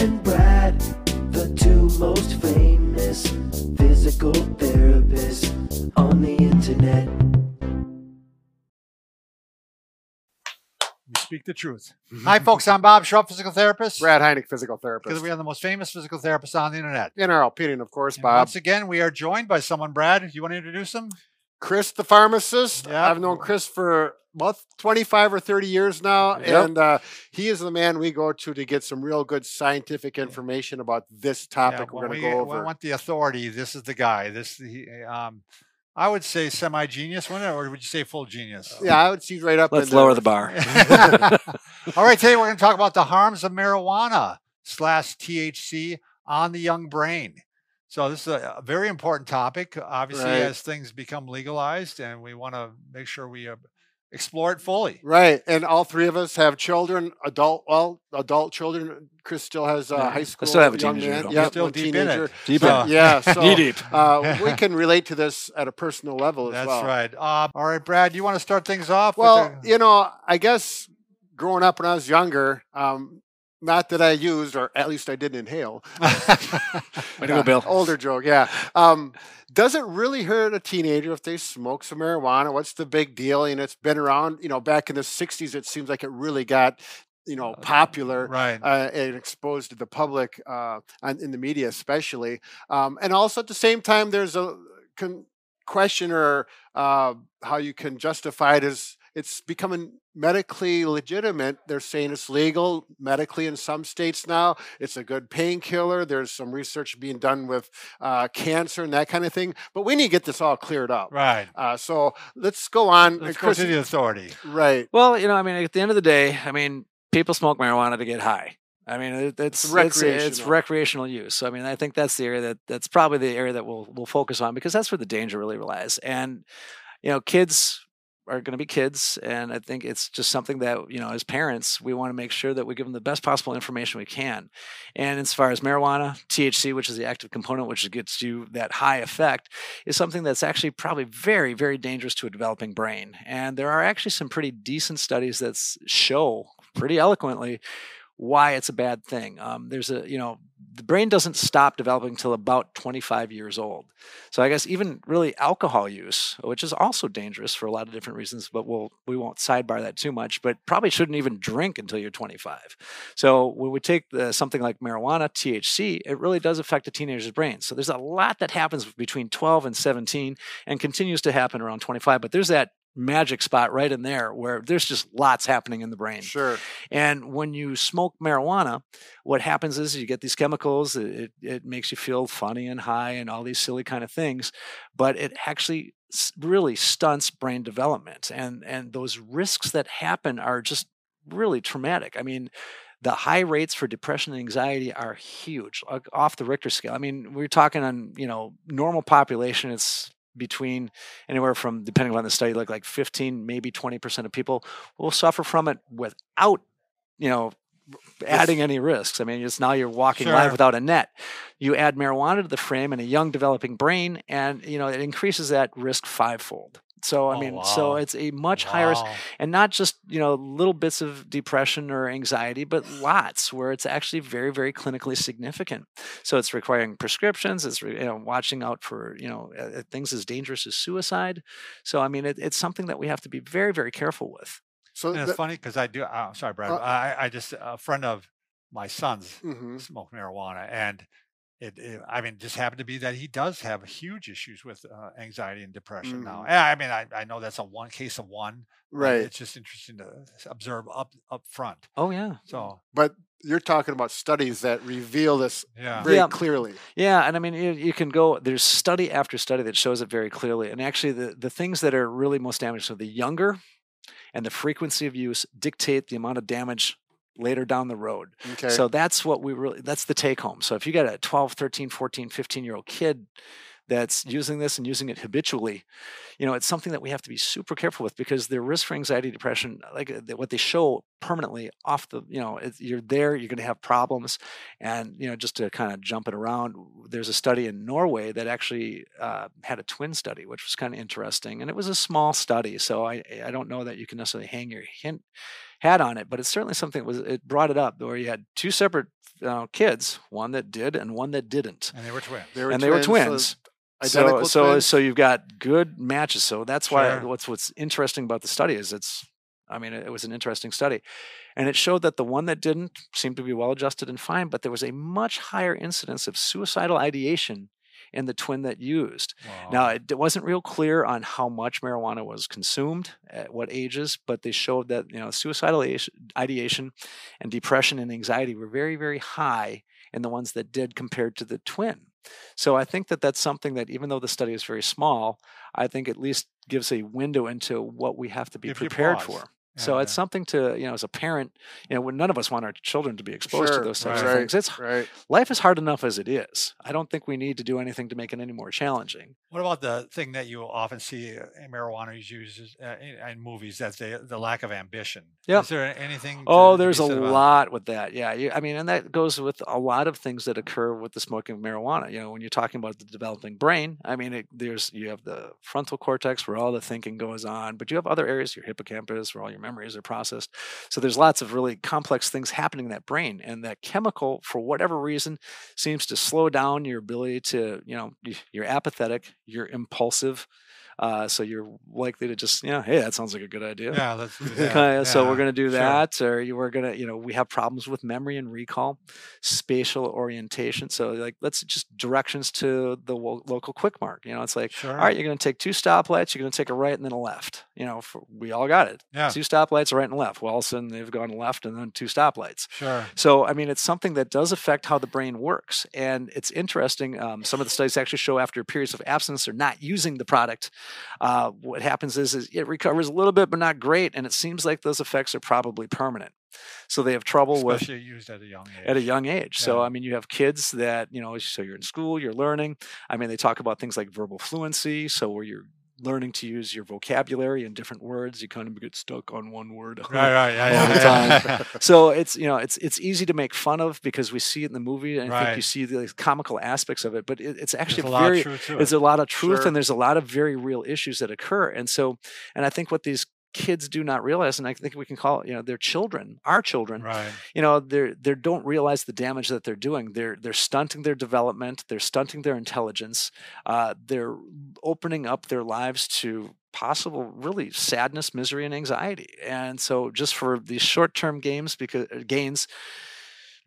and Brad, the two most famous physical therapists on the internet. We speak the truth. Mm-hmm. Hi, folks. I'm Bob Schrupp, physical therapist. Brad Heineck, physical therapist. Because we are the most famous physical therapists on the internet. In our opinion, of course, And Bob. Once again, we are joined by someone, Brad. Do you want to introduce him? Chris, the pharmacist. Yeah. I've known Chris for about 25 or 30 years now. Yep. And uh, he is the man we go to to get some real good scientific information about this topic when we're going we to go when over. we want the authority. This is the guy. This he, um, I would say semi genius, wouldn't it? Or would you say full genius? yeah, I would see right up Let's in lower there. the bar. All right, today we're going to talk about the harms of marijuana slash THC on the young brain. So this is a, a very important topic. Obviously, Right. as things become legalized, and we want to make sure we uh, explore it fully. Right, and all three of us have children, adult, well, adult children. Chris still has uh, Yeah. high I school. still have a young teenager man. girl. Yeah, Still one deep in it. teenager. Deep So- in. Yeah, so Knee deep. uh, we can relate to this at a personal level as That's well. right. Uh, all right, Brad, you want to start things off? with Well, the- you know, I guess growing up when I was younger, um, not that I used, or at least I didn't inhale. Way to go, Bill. Older joke, yeah. Um, does it really hurt a teenager if they smoke some marijuana? What's the big deal? And it's been around, you know, back in the '60s. It seems like it really got, you know, popular right. uh, and exposed to the public uh, and in the media, especially. Um, and also at the same time, there's a con- question or uh, how you can justify it as it's becoming medically legitimate. They're saying it's legal medically in some states now. It's a good painkiller. There's some research being done with uh, cancer and that kind of thing. But we need to get this all cleared up. right. Uh, so let's go on. Let's Uh, go to the authority. right. Well, you know, I mean, at the end of the day, I mean, people smoke marijuana to get high. I mean, it, it's, it's it's recreational. recreational use. So, I mean, I think that's the area that that's probably the area that we'll we'll focus on because that's where the danger really lies. And you know, kids are going to be kids, and I think it's just something that you know, as parents, we want to make sure that we give them the best possible information we can. And as far as marijuana, THC, which is the active component, which gets you that high effect, is something that's actually probably very, very dangerous to a developing brain. And there are actually some pretty decent studies that show pretty eloquently why it's a bad thing. Um, there's a, you know, the brain doesn't stop developing until about 25 years old. So I guess even really alcohol use, which is also dangerous for a lot of different reasons, but we'll we won't sidebar that too much. But probably shouldn't even drink until you're 25. So when we take the, something like marijuana, THC, it really does affect a teenager's brain. So there's a lot that happens between 12 and 17 and continues to happen around 25. But there's that magic spot right in there where there's just lots happening in the brain. Sure. And when you smoke marijuana, what happens is you get these chemicals. It, it, makes you feel funny and high and all these silly kind of things, but it actually really stunts brain development. And and those risks that happen are just really traumatic. I mean. The high rates for depression and anxiety are huge, like off the Richter scale. I mean, we're talking on you know normal population. It's between anywhere from depending on the study, like like 15, maybe 20 percent of people will suffer from it without you know adding any risks. I mean, it's now you're walking Sure. live without a net. You add marijuana to the frame in a young developing brain, and you know it increases that risk fivefold. So I Oh, mean, so it's a much higher risk, and not just you know little bits of depression or anxiety, but lots where it's actually very, very clinically significant. So it's requiring prescriptions. It's re- you know watching out for you know things as dangerous as suicide. So I mean, it, it's something that we have to be very, very careful with. So And it's the- funny because I do. Uh, sorry, Brad. Uh, I, I just a friend of my son's Mhm. smoke marijuana, and it, it. I mean, just happened to be that he does have huge issues with uh, anxiety and depression now. Mhm. And I mean, I, I know that's a one case of one. right. It's just interesting to observe up up front. Oh yeah, So But you're talking about studies that reveal this yeah. very Yeah. clearly. Yeah, and I mean, you, you can go. There's study after study that shows it very clearly. And actually, the the things that are really most damaging, so the younger, and the frequency of use dictate the amount of damage later down the road. Okay. So that's what we really. That's the take home. So if you got a 12, 13, 14, 15 year old kid that's using this and using it habitually, you know, it's something that we have to be super careful with because the risk for anxiety, depression, like uh, what they show permanently off the, you know, you're there, you're going to have problems. And, you know, just to kind of jump it around, there's a study in Norway that actually uh, had a twin study, which was kind of interesting. And it was a small study. So I, I don't know that you can necessarily hang your hint, hat on it, but it's certainly something that was it brought it up where you had two separate uh, kids, one that did and one that didn't, And they were twins. They were and they were twins. So identical so twins? so you've got good matches. So that's why Sure. what's what's interesting about the study is it's I mean it, it was an interesting study. And it showed that the one that didn't seemed to be well adjusted and fine, but there was a much higher incidence of suicidal ideation in the twin that used. Now, Wow. it wasn't real clear on how much marijuana was consumed at what ages, but they showed that you know suicidal ideation and depression and anxiety were very, very high in the ones that did compared to the twin. So I think that that's something that even though the study is very small, I think at least gives a window into what we have to be you prepared for. So Yeah, it's something to you know as a parent, you know, when none of us want our children to be exposed to those types right. of things. It's right. life is hard enough as it is. I don't think we need to do anything to make it any more challenging. What about the thing that you often see uh, in marijuana is used uh, in, movies? That's the the lack of ambition. Yep. Is there anything? Oh, there's a lot with that. Yeah, you, I mean, and that goes with a lot of things that occur with the smoking of marijuana. You know, when you're talking about the developing brain, I mean, it, there's you have the frontal cortex where all the thinking goes on, but you have other areas, your hippocampus, where all your memories are processed. So there's lots of really complex things happening in that brain, and that chemical, for whatever reason, seems to slow down your ability to, you know, you're apathetic, you're impulsive. Uh, so you're likely to just, you know, hey, that sounds like a good idea. Yeah, let's. Okay, so we're going to do sure. that, or you we're going to, you know, we have problems with memory and recall, spatial orientation. So, like, let's just directions to the wo- local quick mark. You know, it's like, Sure. all right, you're going to take two stoplights, you're going to take a right and then a left. You know, for, we all got it. Yeah. Two stoplights, right and left. Well, all of a sudden they've gone left and then two stoplights. Sure. So, I mean, it's something that does affect how the brain works. And it's interesting. Um, some of the studies actually show after periods of abstinence or not using the product, uh, what happens is, is it recovers a little bit, but not great. And it seems like those effects are probably permanent. So they have trouble with Especially used at a young age. at a young age. So I mean, you have kids that you know. So you're in school, you're learning. I mean, they talk about things like verbal fluency. So where you're learning to use your vocabulary and different words, you kind of get stuck on one word. Right, right, yeah, all yeah, the yeah, time. So it's you know it's it's easy to make fun of because we see it in the movie and I think you see the comical aspects of it, but it, it's There's actually a lot very of truth to there's a lot of truth Sure. and there's a lot of very real issues that occur. And so and I think what these kids do not realize, and I think we can call it, you know, their children, our children, Right. you know they're they don't realize the damage that they're doing. They're they're stunting their development. They're stunting their intelligence. Uh, they're opening up their lives to possible really sadness misery and anxiety. And so just for these short-term games because gains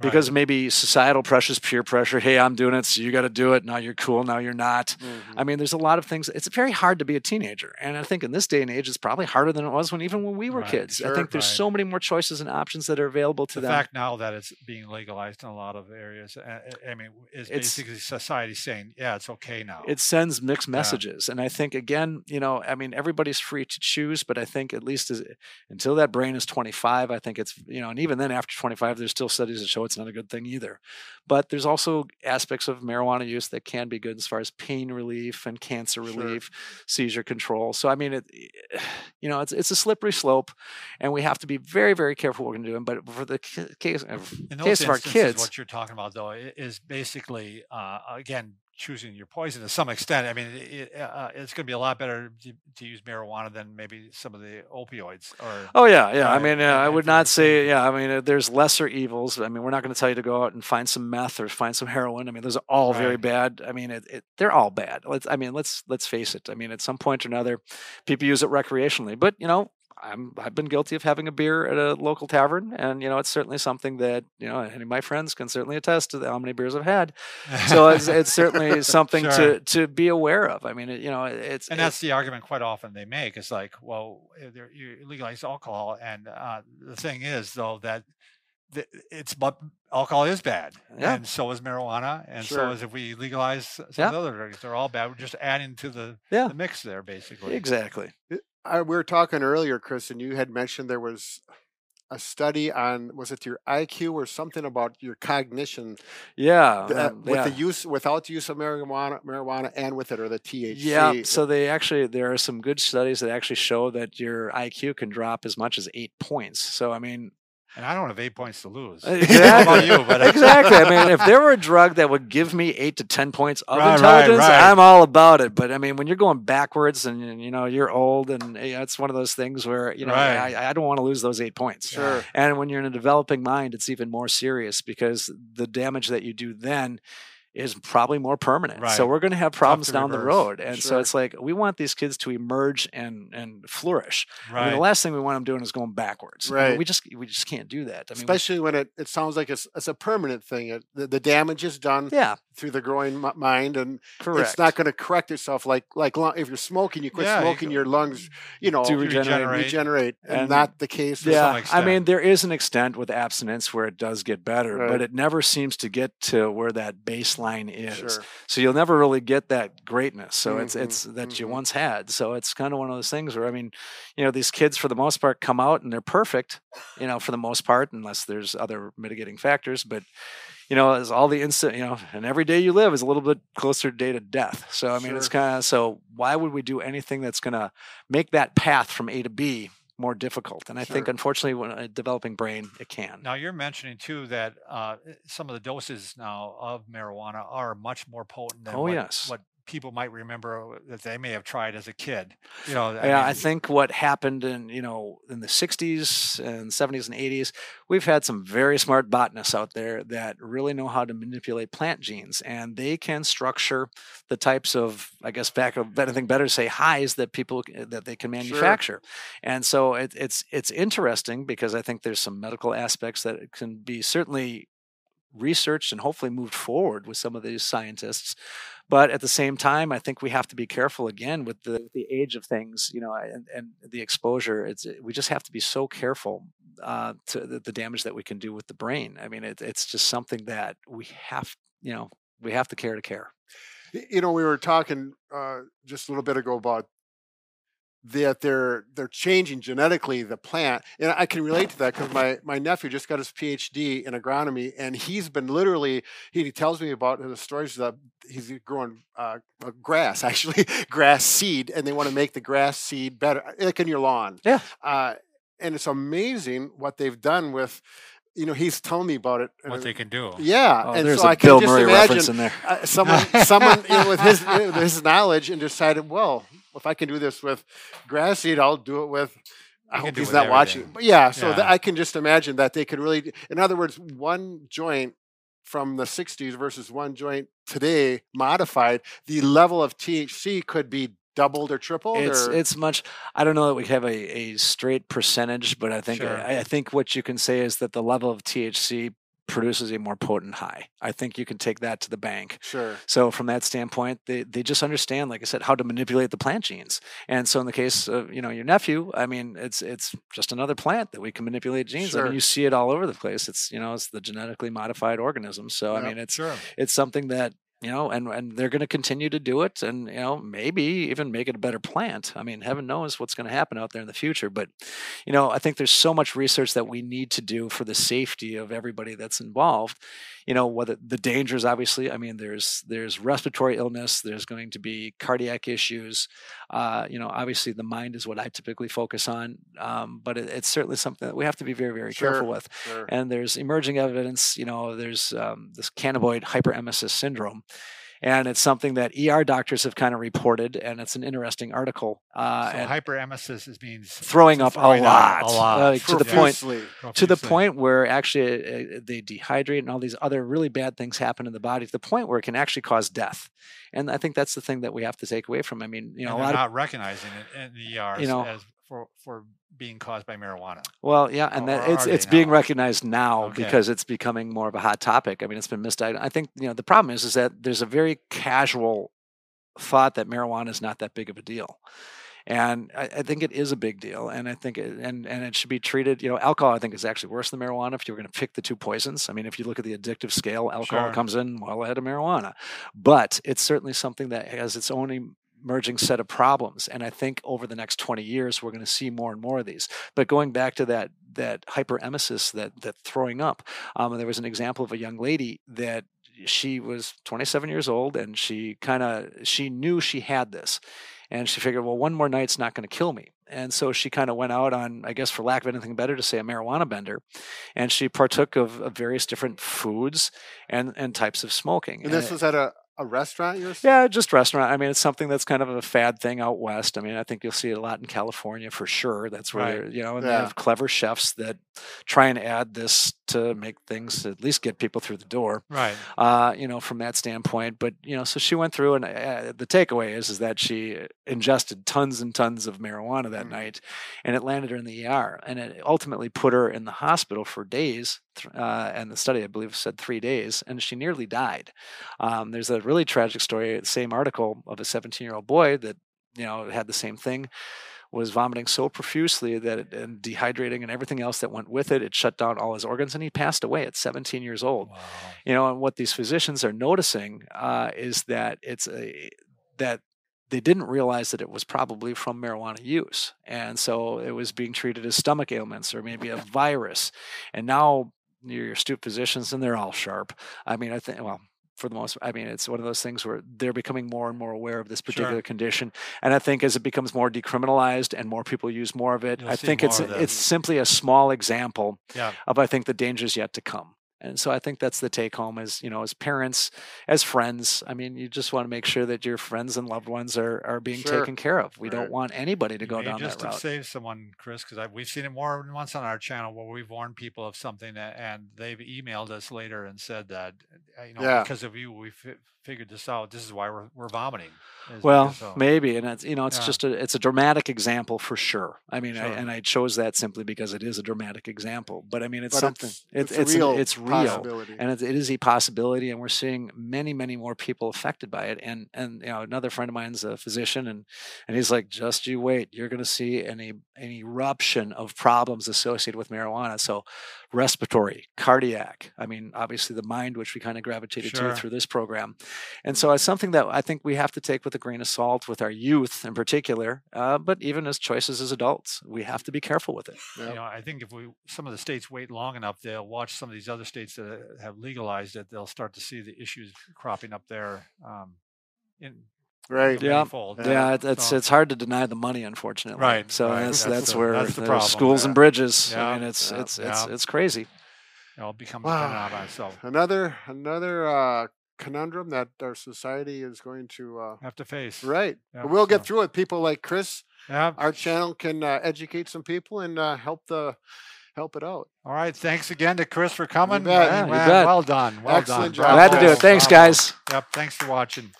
because Right. maybe societal pressures peer pressure hey i'm doing it so you got to do it now you're cool now you're not Mhm. I mean, there's a lot of things. It's very hard to be a teenager, and I think in this day and age, it's probably harder than it was when even when we were Right, kids. I think there's right. so many more choices and options that are available to them. the them. fact now that it's being legalized in a lot of areas, I mean, is It's- basically society saying, yeah, it's okay now. it sends mixed Yeah. messages and i think again you know i mean everybody's free to choose but i think at least as, until that brain is 25 i think it's you know and even then after 25 there's still studies that show it's not a good thing either but there's also aspects of marijuana use that can be good as far as pain relief and cancer Sure. relief seizure control so i mean it you know it's it's a slippery slope and we have to be very very careful what we're doing but for the case in those case of our kids what you're talking about though is basically uh, again choosing your poison to some extent. I mean, it, uh, it's going to be a lot better to, to use marijuana than maybe some of the opioids. Or Oh yeah, yeah. I mean, uh, I would not say, yeah. I mean, uh, there's lesser evils. I mean, we're not going to tell you to go out and find some meth or find some heroin. I mean, those are all very bad. I mean, it, it, they're all bad. Let's, I mean, let's let's face it. I mean, at some point or another, people use it recreationally. But you know, I'm I've been guilty of having a beer at a local tavern, and you know, it's certainly something that you know, any of my friends can certainly attest to the, how many beers I've had. So it's, it's certainly something Sure. to to be aware of. I mean, it, you know, it's and that's the argument quite often they make is like, well, eh, you legalize alcohol, and uh, the thing is though that th- it's but alcohol is bad, Yeah. and so is marijuana, and Sure. so is if we legalize some Yeah. other drugs, they're all bad. We're just adding to the, Yeah. the mix there, basically. exactly. I, we were talking earlier, Chris, and you had mentioned there was a study on was it your IQ or something about your cognition Yeah, uh, um, with yeah. the use without the use of marijuana, marijuana and with it or the THC. Yeah, so they actually there are some good studies that actually show that your IQ can drop as much as eight points. So I mean, And I don't have eight points to lose. Uh, I don't know about Exactly. you, but exactly. I mean, if there were a drug that would give me eight to ten points of Right, right, intelligence, right. I'm all about it. But I mean, when you're going backwards and you know you're old, and it's one of those things where you know Right. I, I don't want to lose those eight points. Sure. And when you're in a developing mind, it's even more serious because the damage that you do then is probably more permanent. So we're going to have problems to down the road. And so it's like we want these kids to emerge and and flourish. I mean, the last thing we want them doing is going backwards. I mean, Right. we just we just can't do that. I mean, we- Especially when it, it sounds like it's, it's a permanent thing. It, the, the damage is done yeah, through the growing mi- mind, and correct. it's not going to correct itself. Like like lung- if you're smoking, you quit Yeah, smoking, go- your lungs, you know, regenerate. regenerate. regenerate, and, And- not the case. Yeah, I mean, there is an extent with abstinence where it does get better, Right. but it never seems to get to where that baseline is. Sure. So you'll never really get that greatness. So it's Mhm, it's that you mhm. once had. So it's kind of one of those things where I mean, you know, these kids for the most part come out and they're perfect, you know, for the most part, unless there's other mitigating factors. But you know, as all the instant, you know, and every day you live is a little bit closer to day to death. So I mean, it's kind of so why would we do anything that's going to make that path from A to B more difficult? And I think unfortunately, when a developing brain, it can. Now you're mentioning too that uh, some of the doses now of marijuana are much more potent than Oh, what, yes. what people might remember that they may have tried as a kid. You know, yeah, I think what happened in you know in the '60s and '70s and '80s, we've had some very smart botanists out there that really know how to manipulate plant genes, and they can structure the types of, I guess, back of anything better to say highs that people that they can manufacture. And so it, it's it's interesting because I think there's some medical aspects that can be certainly researched and hopefully moved forward with some of these scientists but at the same time i think we have to be careful again with the the age of things you know and, and the exposure. It's we just have to be so careful uh, to the, the damage that we can do with the brain. I mean it, it's just something that we have you know we have to care to care. You know we were talking uh, just a little bit ago about that they're they're changing genetically the plant and i can relate to that because my my nephew just got his phd in agronomy and he's been literally he, tells me about the stories that he's growing uh, grass actually grass seed and they want to make the grass seed better like in your lawn Yeah. uh, and it's amazing what they've done with you know he's telling me about it what uh, they can do. yeah oh, and there's so a I can bill just murray imagine reference in there uh, someone someone you know, with his with his knowledge and decided, well, if I can do this with grass seed, I'll do it with. I can hope he's not watching. But yeah, so Yeah. that I can just imagine that they could really, in other words, one joint from the 60s versus one joint today modified, the level of THC could be doubled or tripled. it's or, it's much i don't know that we have a, a straight percentage but i think Sure. I, I think what you can say is that the level of thc produces a more potent high i think you can take that to the bank sure. So from that standpoint, they, they just understand, like I said, how to manipulate the plant genes. And so in the case of you know your nephew, I mean, it's it's just another plant that we can manipulate genes. I mean, you see it all over the place. It's you know it's the genetically modified organism. So I mean, it's Sure. it's something that you know, and and they're going to continue to do it, and you know, maybe even make it a better plant. I mean, heaven knows what's going to happen out there in the future. But you know, I think there's so much research that we need to do for the safety of everybody that's involved. You know, whether the dangers, obviously. I mean, there's there's respiratory illness. There's going to be cardiac issues. Uh, you know, obviously the mind is what I typically focus on, um, but it, it's certainly something that we have to be very very Sure. careful with Sure. and there's emerging evidence you know there's um, this cannabinoid hyperemesis syndrome and it's something that er doctors have kind of reported and it's an interesting article uh, so hyperemesis is means throwing up throwing a lot, a lot. uh, to the point Profusely. to the point where actually uh, they dehydrate and all these other really bad things happen in the body to the point where it can actually cause death and i think that's the thing that we have to take away from i mean you know and a they're lot of not recognizing it in the ERs know- as for for being caused by marijuana. Well, yeah, and that it's it's being recognized now Okay. because it's becoming more of a hot topic. I mean, it's been misdiagnosed. I think you know the problem is is that there's a very casual thought that marijuana is not that big of a deal, and I, I think it is a big deal. And I think it, and and it should be treated. You know, alcohol I think is actually worse than marijuana if you were going to pick the two poisons. I mean, if you look at the addictive scale, alcohol Sure. comes in well ahead of marijuana, but it's certainly something that has its own emerging set of problems. And i think over the next 20 years we're going to see more and more of these. But going back to that that hyperemesis that that throwing up um, there was an example of a young lady that she was 27 years old and she kind of she knew she had this. And she figured well one more night's not going to kill me. And so she kind of went out on, I guess, for lack of anything better to say, a marijuana bender, and she partook of, of various different foods and and types of smoking. And this it- was at a, a restaurant. You're yeah, just restaurant. I mean, it's something that's kind of a fad thing out west. I mean, I think you'll see it a lot in California for sure. That's where Right. you know, and Yeah. they have clever chefs that try and add this to make things at least get people through the door. Right. Uh, you know, from that standpoint. But you know, so she went through, and uh, the takeaway is is that she ingested tons and tons of marijuana that Mm. night, and it landed her in the ER, and it ultimately put her in the hospital for days. Uh, and the study, I believe, said three days, and she nearly died. Um, there's a really tragic story, same article of a 17 year old boy that you know had the same thing was vomiting so profusely that it, and dehydrating and everything else that went with it it shut down all his organs and he passed away at 17 years old Wow. you know and what these physicians are noticing uh, is that it's a that they didn't realize that it was probably from marijuana use and so it was being treated as stomach ailments or maybe a virus and now your astute physicians and they're all sharp i mean i think well for the most i mean it's one of those things where they're becoming more and more aware of this particular condition and i think as it becomes more decriminalized and more people use more of it You'll i think it's it's simply a small example Yeah. of I think the dangers yet to come. And so I think that's the take home as, you know, as parents, as friends. I mean, you just want to make sure that your friends and loved ones are, are being Sure. taken care of. We Right. don't want anybody to You go may down just that have route. save someone, Chris, because we've seen it more than once on our channel where we've warned people of something a- and they've emailed us later and said that, uh, you know, Yeah. because of you, we fi- figured this out. This is why we're, we're vomiting. Well, because of- maybe, and it's you know, it's Yeah. just a it's a dramatic example for sure. I mean, I, and I chose that simply because it is a dramatic example. But I mean, it's but something. It's, It's it's, it's real. an- it's real. Possibility. and it, it is a possibility and we're seeing many many more people affected by it and and you know another friend of mine's a physician and and he's like just you wait you're going to see an, an eruption of problems associated with marijuana so respiratory cardiac i mean obviously the mind which we kind of gravitated Sure. to through this program and so it's something that i think we have to take with a grain of salt with our youth in particular uh, but even as choices as adults we have to be careful with it Yep. you know, I think if we some of the states wait long enough, they'll watch some of these other states that uh, have legalized it. They'll start to see the issues cropping up there. Um, in right. Yeah. manifold. Yeah, it- it's So- it's hard to deny the money, unfortunately. Right, So right. that's That's that's the- where that's the problem. schools and bridges. Yeah, I mean, it's yeah, it's it's yeah. it's crazy. you know, become Wow. dependent on itself. Another another uh, conundrum that our society is going to. Uh, Have to face. right. Yeah, we'll get through it. People like Chris, Yeah. our channel can uh, educate some people and uh, help the help it out. All right. Thanks again to Chris for coming. bet. Man, you man, bet. Well done. Well Excellent done. job. Glad to do it. Thanks, guys. Yep. Thanks for watching.